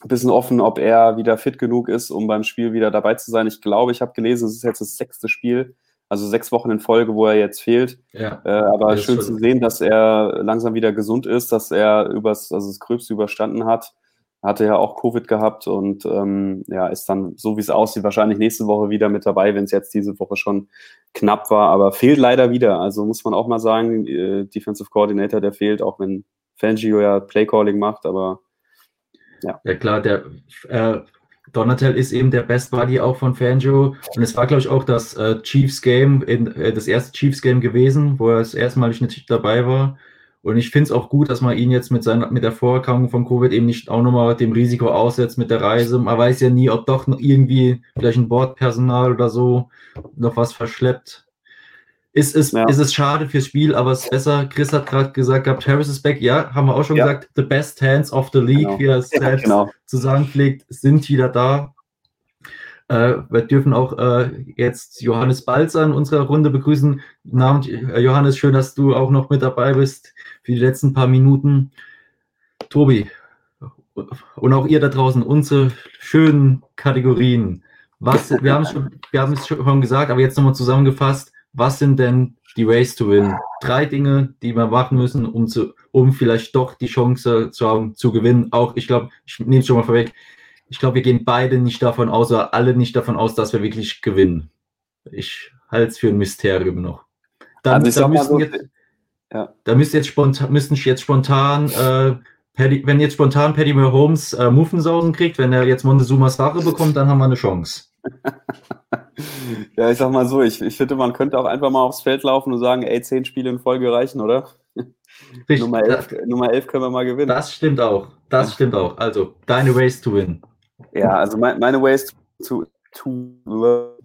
ein bisschen offen, ob er wieder fit genug ist, um beim Spiel wieder dabei zu sein. Ich glaube, ich habe gelesen, es ist jetzt das sechste Spiel, also sechs Wochen in Folge, wo er jetzt fehlt. Ja, äh, aber schön zu sehen, dass er langsam wieder gesund ist, dass er übers, also das Gröbste überstanden hat hatte ja auch Covid gehabt und ähm, ja, ist dann, so wie es aussieht, wahrscheinlich nächste Woche wieder mit dabei, wenn es jetzt diese Woche schon knapp war, aber fehlt leider wieder. Also muss man auch mal sagen, äh, Defensive Coordinator, der fehlt, auch wenn Fangio ja Playcalling macht, aber ja. Ja klar, der äh, Donatel ist eben der Best Buddy auch von Fangio und es war, glaube ich, auch das äh, Chiefs Game, in, äh, das erste Chiefs Game gewesen, wo er das erste Mal nicht dabei war und ich finde es auch gut, dass man ihn jetzt mit, seiner, mit der Vorerkrankung von Covid eben nicht auch nochmal dem Risiko aussetzt mit der Reise. Man weiß ja nie, ob doch noch irgendwie vielleicht ein Bordpersonal oder so noch was verschleppt. Ist, ist, ja. ist es schade fürs Spiel, aber es ist besser. Chris hat gerade gesagt gehabt, Harris ist back. Ja, haben wir auch schon ja. gesagt. The best hands of the league, genau. wie er es ja, selbst genau. zu sagen pflegt, sind wieder da. Äh, wir dürfen auch äh, jetzt Johannes Balzer in unserer Runde begrüßen. Namens äh, Johannes, schön, dass du auch noch mit dabei bist für die letzten paar Minuten. Tobi und auch ihr da draußen, unsere schönen Kategorien. Was, wir haben es schon, wir haben es schon gesagt, aber jetzt nochmal zusammengefasst. Was sind denn die Ways to Win? Drei Dinge, die wir machen müssen, um, zu, um vielleicht doch die Chance zu haben, zu gewinnen. Auch, ich glaube, ich nehme es schon mal vorweg, ich glaube, wir gehen beide nicht davon aus, oder alle nicht davon aus, dass wir wirklich gewinnen. Ich halte es für ein Mysterium noch. Dann, also da, müssen so, jetzt, ja. da müssten jetzt spontan, müssten jetzt spontan, äh, Paddy, wenn jetzt spontan Paddy Mahomes äh, Muffensausen kriegt, wenn er jetzt Montezumas Ware bekommt, dann haben wir eine Chance. [laughs] ja, ich sag mal so, ich, ich finde, man könnte auch einfach mal aufs Feld laufen und sagen, ey, zehn Spiele in Folge reichen, oder? Richtig, Nummer, 11, Nummer 11 können wir mal gewinnen. Das stimmt auch. Das stimmt auch. Also, deine Ways to win. Ja, also mein, meine Ways to, to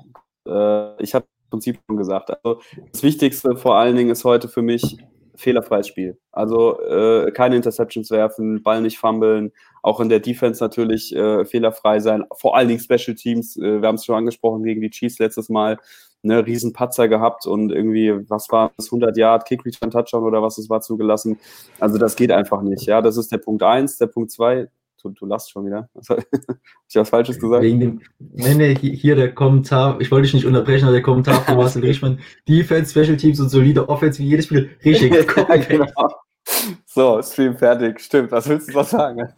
äh, ich habe im Prinzip schon gesagt. Also das Wichtigste vor allen Dingen ist heute für mich fehlerfreies Spiel. Also äh, keine Interceptions werfen, Ball nicht fummeln, auch in der Defense natürlich äh, fehlerfrei sein. Vor allen Dingen Special Teams, äh, wir haben es schon angesprochen gegen die Chiefs letztes Mal, ne, Riesenpatzer gehabt und irgendwie, was war das, 100 Yard, Kick Return Touchdown oder was es war zugelassen. Also das geht einfach nicht. Ja, das ist der Punkt eins. Der Punkt zwei, du, du lachst schon wieder. [laughs] Habe ich was Falsches gesagt? Wegen dem, nee, nee, hier der Kommentar, ich wollte dich nicht unterbrechen, aber der Kommentar von Marcel [laughs] Richmann, Defense, Special Teams und solide Offense wie jedes Spiel. Richtig, [laughs] ja, genau. So, Stream fertig. Stimmt, was willst du noch sagen?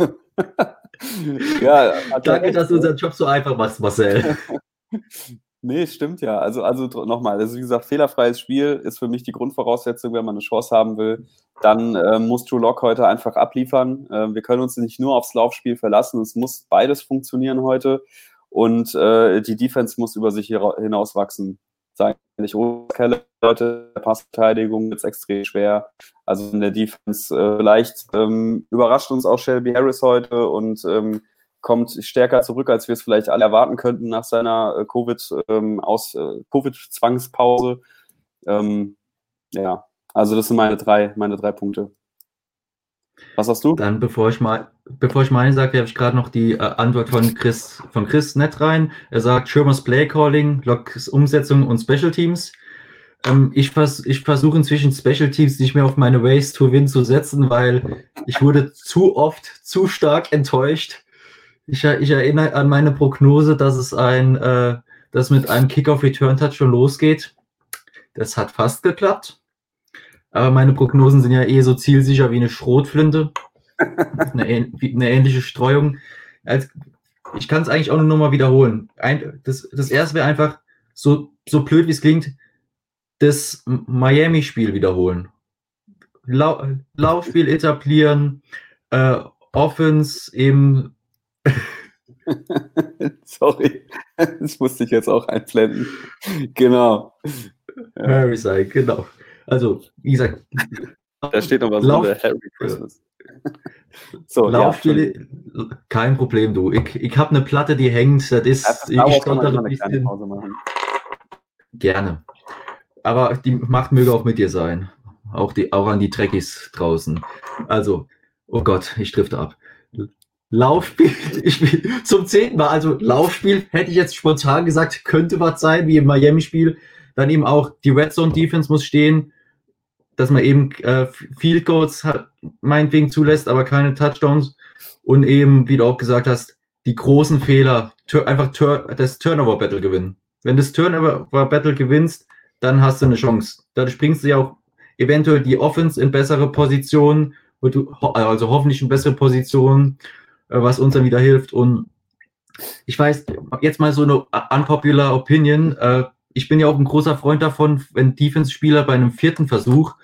ja, Danke, dass du unseren Job so einfach machst, Marcel. Nee, stimmt ja. Also, also nochmal, also wie gesagt, fehlerfreies Spiel ist für mich die Grundvoraussetzung, wenn man eine Chance haben will. Dann äh, muss Drew Lock heute einfach abliefern. Äh, wir können uns nicht nur aufs Laufspiel verlassen. Es muss beides funktionieren heute. Und äh, die Defense muss über sich hinaus wachsen. Sagen nicht Keller, Leute, der Passverteidigung es extrem schwer. Also in der Defense äh, vielleicht ähm, überrascht uns auch Shelby Harris heute und ähm, kommt stärker zurück, als wir es vielleicht alle erwarten könnten nach seiner äh, Covid ähm, aus äh, Covid-Zwangspause. Ähm, ja, also das sind meine drei, meine drei Punkte. Was hast du? Dann, bevor ich mal, bevor ich meine sage, habe ich gerade noch die äh, Antwort von Chris, von Chris nett rein. Er sagt, Schirmers Play Calling, Locks Umsetzung und Special Teams. Ähm, ich vers ich versuche inzwischen Special Teams nicht mehr auf meine Ways to Win zu setzen, weil ich wurde zu oft zu stark enttäuscht ich, ich erinnere an meine Prognose, dass es ein, äh, dass mit einem Kick-Off-Return-Touch schon losgeht. Das hat fast geklappt. Aber meine Prognosen sind ja eh so zielsicher wie eine Schrotflinte. [laughs] eine, eine ähnliche Streuung. ich kann es eigentlich auch nur mal wiederholen. Ein, das, das erste wäre einfach, so, so blöd wie es klingt, das Miami-Spiel wiederholen. Lau Laufspiel etablieren, äh, Offense eben [laughs] Sorry, das musste ich jetzt auch einblenden. Genau. Ja. Harry sei, genau. Also, wie gesagt, da steht noch was Lauf unter Harry Christmas. [laughs] So, Laufspiele, ja, kein Problem, du. Ich, ich habe eine Platte, die hängt, das ist, ja, ich stottere ein bisschen. Gerne. Aber die Macht möge auch mit dir sein. Auch, die, auch an die Trekkies draußen. Also, oh Gott, ich drifte ab. Laufspiel, [laughs] ich will zum zehnten Mal, also Laufspiel hätte ich jetzt spontan gesagt, könnte was sein, wie im Miami-Spiel. Dann eben auch die Red Zone Defense muss stehen, dass man eben äh, Field Goals hat, meinetwegen zulässt, aber keine Touchdowns. Und eben, wie du auch gesagt hast, die großen Fehler, einfach das Turnover Battle gewinnen. Wenn du das Turnover Battle gewinnst, dann hast du eine Chance. Dadurch bringst du ja auch eventuell die Offense in bessere Positionen, also hoffentlich in bessere Positionen äh, was uns dann wieder hilft. Und ich weiß, jetzt mal so eine unpopular Opinion. Äh, ich bin ja auch ein großer Freund davon, wenn Defense-Spieler bei einem vierten Versuch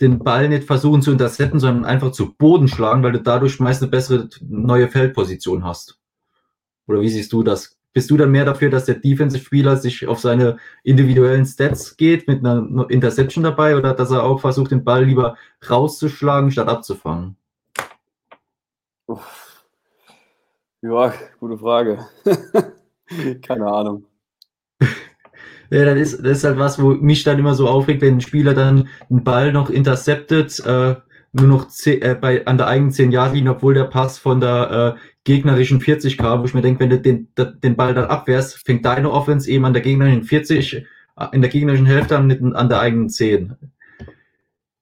den Ball nicht versuchen zu intercepten, sondern einfach zu Boden schlagen, weil du dadurch meist eine bessere neue Feldposition hast. Oder wie siehst du das? Bist du dann mehr dafür, dass der Defensive-Spieler sich auf seine individuellen Stats geht mit einer Interception dabei oder dass er auch versucht, den Ball lieber rauszuschlagen, statt abzufangen? Ja, gute Frage. [laughs] Keine Ahnung. Ja, das ist, das ist halt was, wo mich dann immer so aufregt, wenn ein Spieler dann einen Ball noch interceptet, äh, nur noch zehn, äh, bei, an der eigenen 10 Jahre liegen, obwohl der Pass von der äh, gegnerischen 40 kam, wo ich mir denke, wenn du den, den Ball dann abwehrst, fängt deine Offense eben an der gegnerischen 40, äh, in der gegnerischen Hälfte an, an der eigenen 10.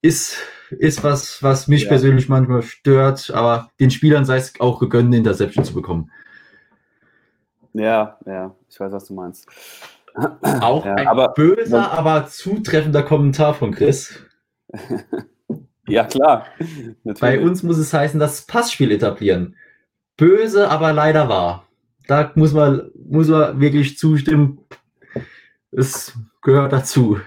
Ist, ist was, was mich ja. persönlich manchmal stört, aber den Spielern sei es auch gegönnt, eine Interception zu bekommen. Ja, ja, ich weiß, was du meinst. Auch ja, ein aber, böser, aber zutreffender Kommentar von Chris. [laughs] ja, klar. Natürlich. Bei uns muss es heißen, das Passspiel etablieren. Böse, aber leider wahr. Da muss man, muss man wirklich zustimmen. Es gehört dazu.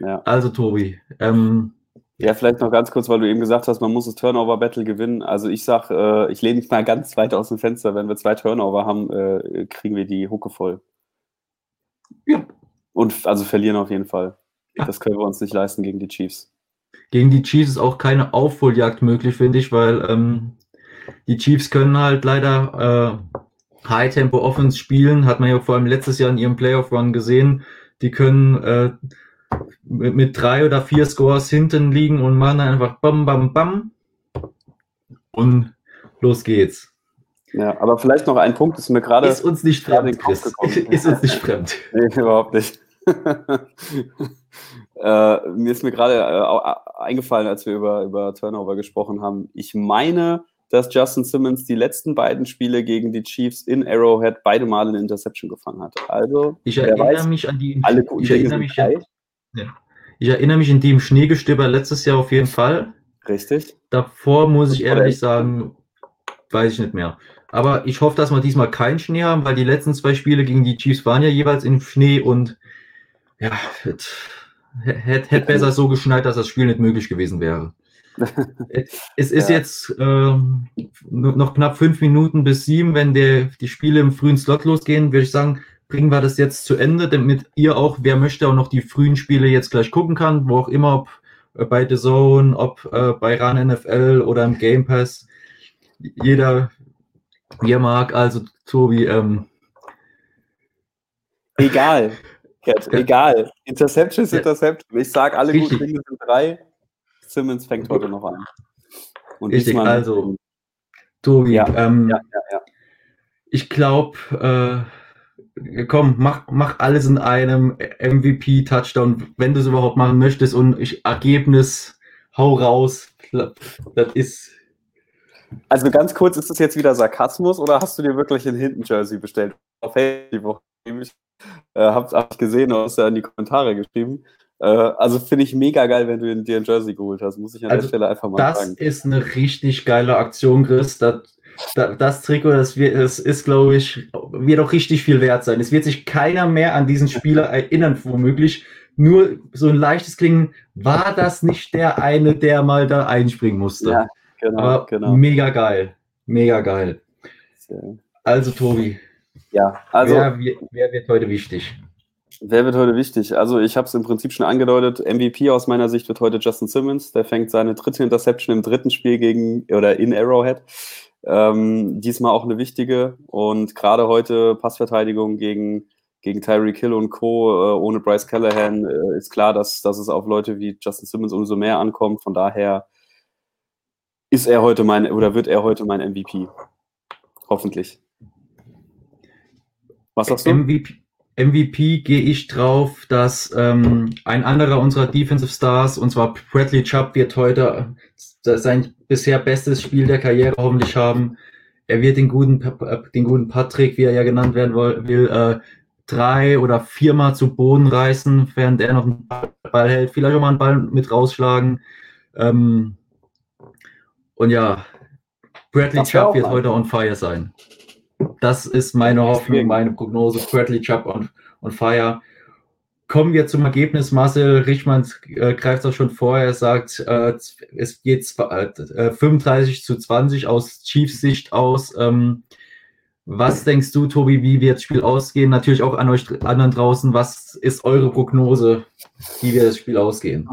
Ja. Also, Tobi, ähm, ja, vielleicht noch ganz kurz, weil du eben gesagt hast, man muss das Turnover-Battle gewinnen. Also ich sag, äh, ich lehne mich mal ganz weit aus dem Fenster. Wenn wir zwei Turnover haben, äh, kriegen wir die Hucke voll. Ja. Und also verlieren auf jeden Fall. Ja. Das können wir uns nicht leisten gegen die Chiefs. Gegen die Chiefs ist auch keine Aufholjagd möglich, finde ich, weil ähm, die Chiefs können halt leider äh, High-Tempo-Offense spielen. Hat man ja vor allem letztes Jahr in ihrem Playoff-Run gesehen. Die können äh, mit, mit drei oder vier Scores hinten liegen und machen einfach bam, bam, bam. Und los geht's. Ja, aber vielleicht noch ein Punkt, ist mir gerade. Ist uns nicht fremd, Chris. [laughs] Ist uns nicht fremd. [laughs] nee, überhaupt nicht. [laughs] äh, mir ist mir gerade äh, eingefallen, als wir über, über Turnover gesprochen haben. Ich meine, dass Justin Simmons die letzten beiden Spiele gegen die Chiefs in Arrowhead beide Mal eine Interception gefangen hat. Also, ich erinnere weiß, mich an die. Alle ich, erinnere mich an, ja. ich erinnere mich an die im Schneegestöber letztes Jahr auf jeden Fall. Richtig. Davor muss ich ehrlich sagen, weiß ich nicht mehr. Aber ich hoffe, dass wir diesmal keinen Schnee haben, weil die letzten zwei Spiele gegen die Chiefs waren ja jeweils im Schnee und ja, hätte hätt besser so geschneit, dass das Spiel nicht möglich gewesen wäre. [laughs] es ist ja. jetzt ähm, noch knapp fünf Minuten bis sieben, wenn der, die Spiele im frühen Slot losgehen, würde ich sagen, bringen wir das jetzt zu Ende, damit ihr auch, wer möchte, auch noch die frühen Spiele jetzt gleich gucken kann, wo auch immer, ob äh, bei The Zone, ob äh, bei RAN NFL oder im Game Pass. Jeder, wie er mag, also Tobi. Ähm, egal, [laughs] ja. egal. Interception ist Interception. Ich sage, alle guten Dinge sind drei. Simmons fängt heute noch an. Und Richtig, also, Tobi, ja, ähm, ja, ja, ich glaube, äh, komm, mach, mach alles in einem MVP-Touchdown, wenn du es überhaupt machen möchtest und ich, Ergebnis, hau raus. Das ist. Also ganz kurz, ist das jetzt wieder Sarkasmus oder hast du dir wirklich ein Hinten-Jersey bestellt? Auf Facebook. Ich äh, hab's hab ich gesehen und hast ja in die Kommentare geschrieben. Äh, also finde ich mega geil, wenn du dir ein Jersey geholt hast, muss ich an also der Stelle einfach mal das sagen. Das ist eine richtig geile Aktion, Chris. Das, das, das Trikot, das, wird, das ist, glaube ich, wird auch richtig viel wert sein. Es wird sich keiner mehr an diesen Spieler [laughs] erinnern, womöglich. Nur so ein leichtes Klingen, war das nicht der eine, der mal da einspringen musste? Ja, genau, Aber genau. mega geil. Mega geil. Also, Tobi. Ja, also. Wer, wer wird heute wichtig? Wer wird heute wichtig? Also ich habe es im Prinzip schon angedeutet. MVP aus meiner Sicht wird heute Justin Simmons. Der fängt seine dritte Interception im dritten Spiel gegen oder in Arrowhead. Ähm, diesmal auch eine wichtige und gerade heute Passverteidigung gegen gegen Tyreek Hill und Co. Äh, ohne Bryce Callahan äh, ist klar, dass, dass es auf Leute wie Justin Simmons umso mehr ankommt. Von daher ist er heute mein oder wird er heute mein MVP. Hoffentlich. Was sagst du? MVP, MVP gehe ich drauf, dass ähm, ein anderer unserer Defensive Stars, und zwar Bradley Chubb, wird heute äh, sein bisher bestes Spiel der Karriere hoffentlich haben. Er wird den guten, äh, den guten Patrick, wie er ja genannt werden will, äh, drei oder viermal zu Boden reißen, während er noch einen Ball hält. Vielleicht auch mal einen Ball mit rausschlagen. Ähm, und ja, Bradley Chubb wird heute on fire sein. Das ist meine Hoffnung, meine Prognose. Bradley Chubb on, on fire. Kommen wir zum Ergebnis. Marcel Richmann äh, greift das schon vor. Er sagt, äh, es geht äh, 35 zu 20 aus Chiefs Sicht aus. Ähm, was denkst du, Tobi, wie wird das Spiel ausgehen? Natürlich auch an euch anderen draußen. Was ist eure Prognose, wie wird das Spiel ausgehen?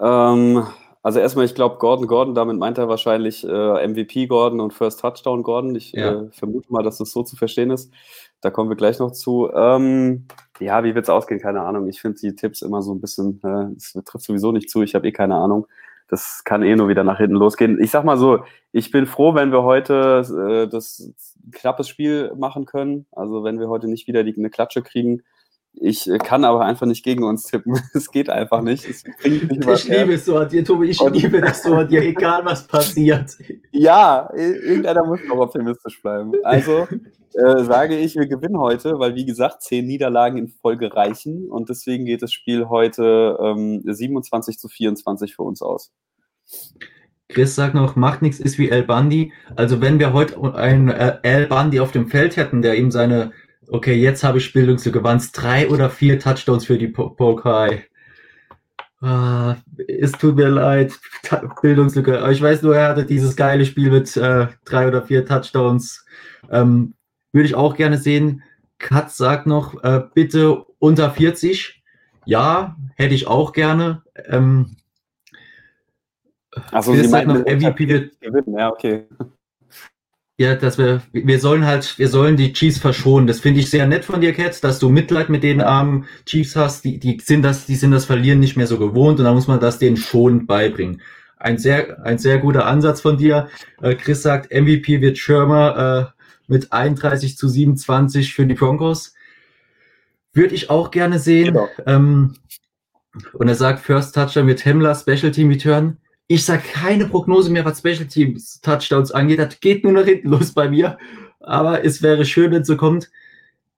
Ähm, also erstmal, ich glaube, Gordon Gordon, damit meint er wahrscheinlich äh, MVP Gordon und First Touchdown Gordon. Ich ja. äh, vermute mal, dass das so zu verstehen ist. Da kommen wir gleich noch zu. Ähm, ja, wie wird es ausgehen? Keine Ahnung. Ich finde die Tipps immer so ein bisschen, äh, es trifft sowieso nicht zu. Ich habe eh keine Ahnung. Das kann eh nur wieder nach hinten losgehen. Ich sag mal so, ich bin froh, wenn wir heute äh, das knappes Spiel machen können. Also wenn wir heute nicht wieder die, eine Klatsche kriegen. Ich äh, kann aber einfach nicht gegen uns tippen. [laughs] Es geht einfach nicht. Es bringt nicht ich liebe es so an dir, Tobi. Ich und liebe das so an dir, egal was passiert. [laughs] Ja, irgendeiner muss noch optimistisch bleiben. Also äh, sage ich, wir gewinnen heute, weil wie gesagt, zehn Niederlagen in Folge reichen und deswegen geht das Spiel heute ähm, 27 zu 24 für uns aus. Chris sagt noch, macht nichts, ist wie El Bandi. Also wenn wir heute einen äh, El Bandi auf dem Feld hätten, der ihm seine Okay, jetzt habe ich Bildungslücke. Waren es drei oder vier Touchdowns für die Pokai? Ah, es tut mir leid, Bildungslücke. Aber ich weiß nur, er hatte dieses geile Spiel mit äh, drei oder vier Touchdowns. Ähm, würde ich auch gerne sehen. Katz sagt noch, äh, bitte unter 40. Ja, hätte ich auch gerne. Ähm, also, Sie meinen, noch, MVP wird gewinnen, ja, okay. Ja, dass wir, wir sollen halt, wir sollen die Chiefs verschonen. Das finde ich sehr nett von dir, Cat, dass du Mitleid mit den armen Chiefs hast. Die, die sind das, die sind das Verlieren nicht mehr so gewohnt und da muss man das denen schon beibringen. Ein sehr, ein sehr guter Ansatz von dir. Äh, Chris sagt, MVP wird Schirmer äh, mit 31 zu 27 für die Broncos. Würde ich auch gerne sehen. Genau. Ähm, und er sagt, First Touchdown mit Hemmler, Special Team Return. Ich sage keine Prognose mehr, was Special Teams Touchdowns angeht. Das geht nur nach hinten los bei mir. Aber es wäre schön, wenn es so kommt.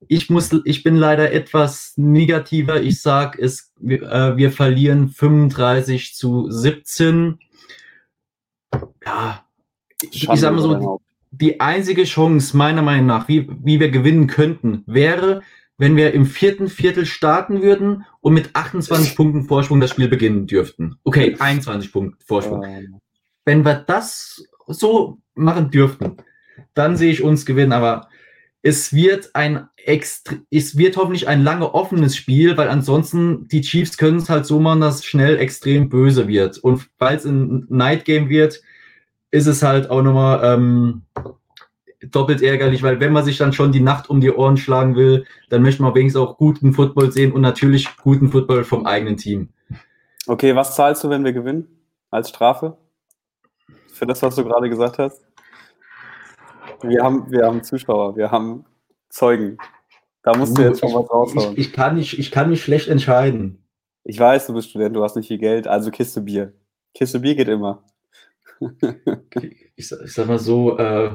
Ich muss, ich bin leider etwas negativer. Ich sage, es, äh, wir verlieren 35 zu 17. Ja, Schande ich sag mal so, die einzige Chance meiner Meinung nach, wie, wie wir gewinnen könnten, wäre, wenn wir im vierten Viertel starten würden und mit 28 Punkten Vorsprung das Spiel beginnen dürften. Okay, 21 Punkte Vorsprung. Wenn wir das so machen dürften, dann sehe ich uns gewinnen, aber es wird ein extra, es wird hoffentlich ein lange offenes Spiel, weil ansonsten die Chiefs können es halt so machen, dass es schnell extrem böse wird. Und weil es ein Night Game wird, ist es halt auch nochmal ähm, doppelt ärgerlich, weil wenn man sich dann schon die Nacht um die Ohren schlagen will, dann möchte man wenigstens auch guten Football sehen und natürlich guten Football vom eigenen Team. Okay, was zahlst du, wenn wir gewinnen? Als Strafe? Für das, was du gerade gesagt hast? Wir haben, wir haben Zuschauer, wir haben Zeugen. Da musst du jetzt schon was raushauen. Ich, ich, kann nicht, ich kann nicht schlecht entscheiden. Ich weiß, du bist Student, du hast nicht viel Geld, also Kiste Bier. Kiste Bier geht immer. [laughs] ich, ich, sag mal so, äh,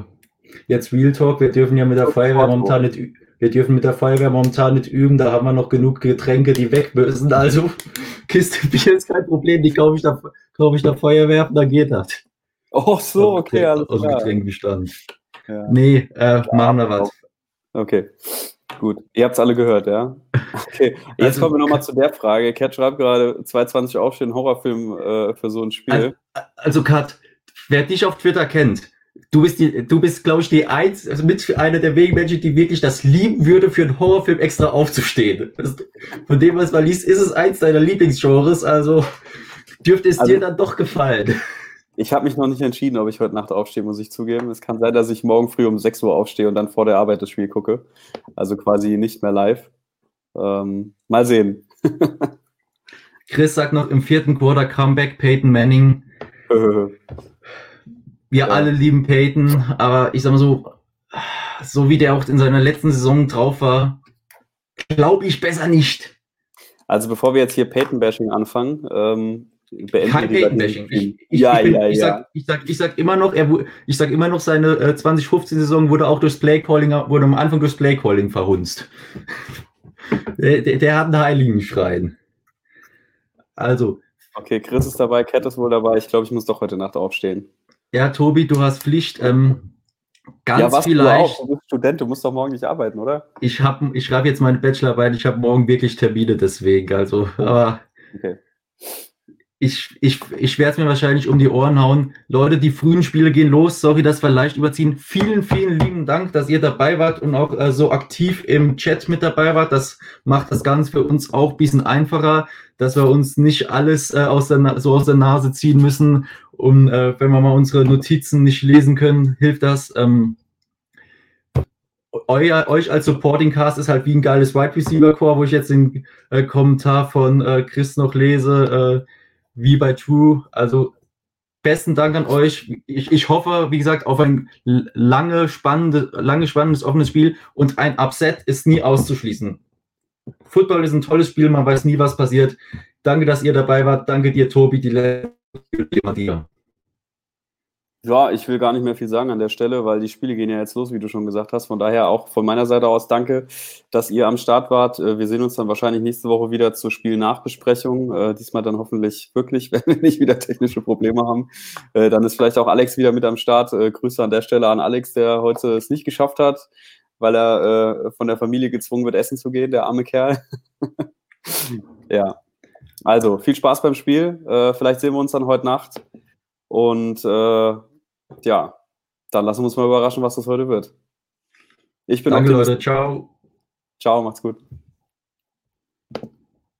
jetzt Real Talk, wir dürfen ja mit der Feuerwehr momentan nicht, wir dürfen mit der Feuerwehr momentan nicht üben, da haben wir noch genug Getränke, die weg müssen. Also [laughs] Kiste Bier ist kein Problem, die kaufe ich da, kaufe ich da Feuerwehr, da geht das. Oh so, okay, alles aus klar. Getränkebestand. Ja. Nee, äh, machen wir was. Okay. Gut, ihr habt es alle gehört, ja? [laughs] Okay, jetzt also, kommen wir nochmal zu der Frage. Kat schreibt gerade 220 aufstehen, Horrorfilm äh, für so ein Spiel. Also, also Kat, wer dich auf Twitter kennt, du bist die, du bist, glaube ich, die eins, also mit einer der wenigen Menschen, die wirklich das lieben würde, für einen Horrorfilm extra aufzustehen. Das, von dem, was man liest, ist es eins deiner Lieblingsgenres, also dürfte es also, dir dann doch gefallen. Ich habe mich noch nicht entschieden, ob ich heute Nacht aufstehe, muss ich zugeben. Es kann sein, dass ich morgen früh um 6 Uhr aufstehe und dann vor der Arbeit das Spiel gucke. Also quasi nicht mehr live. Ähm, mal sehen. Chris sagt noch im vierten Quarter Comeback Peyton Manning. [laughs] Wir ja. alle lieben Peyton, aber ich sag mal so, so wie der auch in seiner letzten Saison drauf war, glaube ich besser nicht. Also bevor wir jetzt hier Peyton-Bashing anfangen, ähm, beenden Kein Peyton-Bashing. Ich, ich, ja, ich, ja, ich, ja. Sag, ich, sag, ich sag immer noch, er, ich sag immer noch, seine äh, 2015-Saison wurde auch durchs Playcalling, wurde am Anfang durchs Playcalling verhunzt. [laughs] der, der, der, hat einen Heiligenschrein. Also. Okay, Chris ist dabei, Cat ist wohl dabei. Ich glaube, ich muss doch heute Nacht aufstehen. Ja, Tobi, du hast Pflicht. Ähm, ganz ja, was vielleicht. Du, auch. du bist Student, du musst doch morgen nicht arbeiten, oder? Ich, ich schreibe jetzt meine Bachelorarbeit, ich habe morgen wirklich Termine deswegen. Also, [laughs] aber. Okay ich, ich, ich werde es mir wahrscheinlich um die Ohren hauen. Leute, die frühen Spiele gehen los. Sorry, dass wir leicht überziehen. Vielen, vielen lieben Dank, dass ihr dabei wart und auch äh, so aktiv im Chat mit dabei wart. Das macht das Ganze für uns auch ein bisschen einfacher, dass wir uns nicht alles äh, aus der, so aus der Nase ziehen müssen. Und äh, wenn wir mal unsere Notizen nicht lesen können, hilft das. Ähm, euer, euch als Supporting Cast ist halt wie ein geiles Wide Receiver Core, wo ich jetzt den äh, Kommentar von äh, Chris noch lese. Äh, wie bei True. Also besten Dank an euch. Ich, ich hoffe, wie gesagt, auf ein lange, spannende, lange spannendes, offenes Spiel und ein Upset ist nie auszuschließen. Football ist ein tolles Spiel, man weiß nie, was passiert. Danke, dass ihr dabei wart. Danke dir, Tobi, die letzte dir. Ja, ich will gar nicht mehr viel sagen an der Stelle, weil die Spiele gehen ja jetzt los, wie du schon gesagt hast. Von daher auch von meiner Seite aus danke, dass ihr am Start wart. Äh, wir sehen uns dann wahrscheinlich nächste Woche wieder zur Spielnachbesprechung. Äh, diesmal dann hoffentlich wirklich, [laughs] wenn wir nicht wieder technische Probleme haben. Äh, dann ist vielleicht auch Alex wieder mit am Start. Grüße an der Stelle an Alex, der heute es nicht geschafft hat, weil er von der Familie gezwungen wird, essen zu gehen, der arme Kerl. [laughs] ja. Also, viel Spaß beim Spiel. vielleicht sehen wir uns dann heute Nacht. Und ja, dann lassen wir uns mal überraschen, was das heute wird. Ich bin Danke, Leute. Ciao. Ciao, macht's gut.